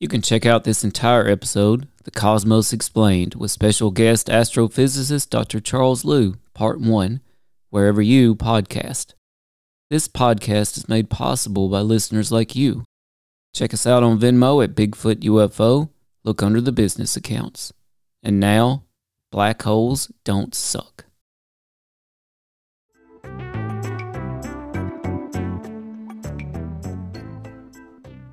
You can check out this entire episode, The Cosmos Explained, with special guest astrophysicist Dr. Charles Liu, Part 1, wherever you podcast. This podcast is made possible by listeners like you. Check us out on Venmo at Bigfoot UFO. Look under the business accounts. And now, black holes don't suck.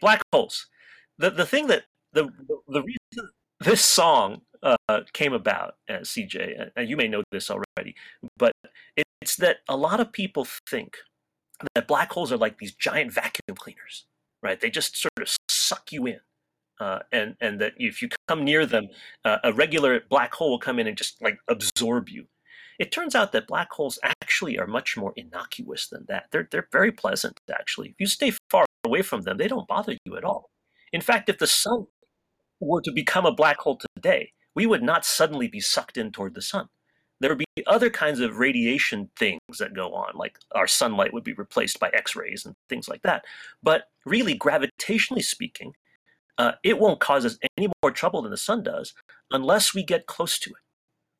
Black holes. The the thing that the the reason this song uh, came about, uh, CJ, and you may know this already, but it, it's that a lot of people think that black holes are like these giant vacuum cleaners, right? They just sort of suck you in. Uh, and and that if you come near them, uh, a regular black hole will come in and just like absorb you. It turns out that black holes actually are much more innocuous than that. They're they're very pleasant actually. If you stay far away from them, they don't bother you at all. In fact, if the sun were to become a black hole today, we would not suddenly be sucked in toward the sun. There would be other kinds of radiation things that go on, like our sunlight would be replaced by X rays and things like that. But really, gravitationally speaking, uh, it won't cause us any more trouble than the sun does unless we get close to it.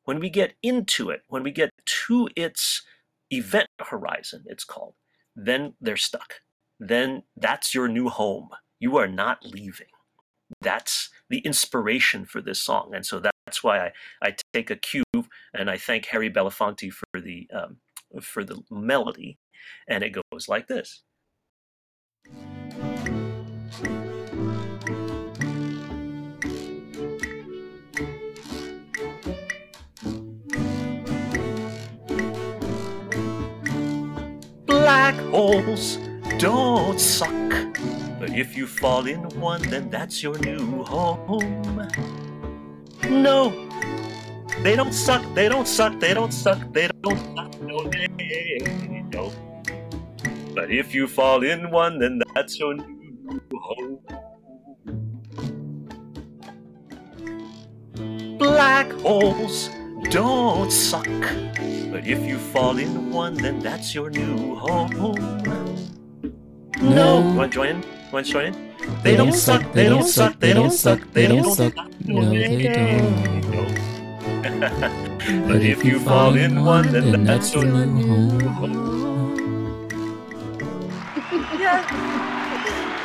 When we get into it, when we get to its event horizon, it's called, then they're stuck. Then that's your new home. You are not leaving. That's the inspiration for this song. And so that's why I, I take a cue and I thank Harry Belafonte for the, um, for the melody. And it goes like this. Black holes don't suck. But if you fall in one, then that's your new home. No, they don't suck, they don't suck, they don't suck, they don't suck, no, they don't. But if you fall in one, then that's your new home. Black holes don't suck. But if you fall in one, then that's your new home. No. Want to join in? Want to join in? They don't suck, they don't suck, they don't suck, they don't suck. No, they don't. But if you fall in one, then that's your new home.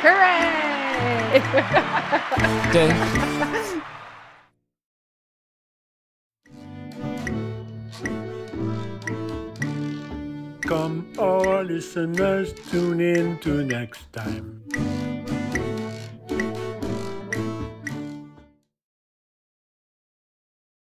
Hooray! Okay. Come all listeners, tune in to next time.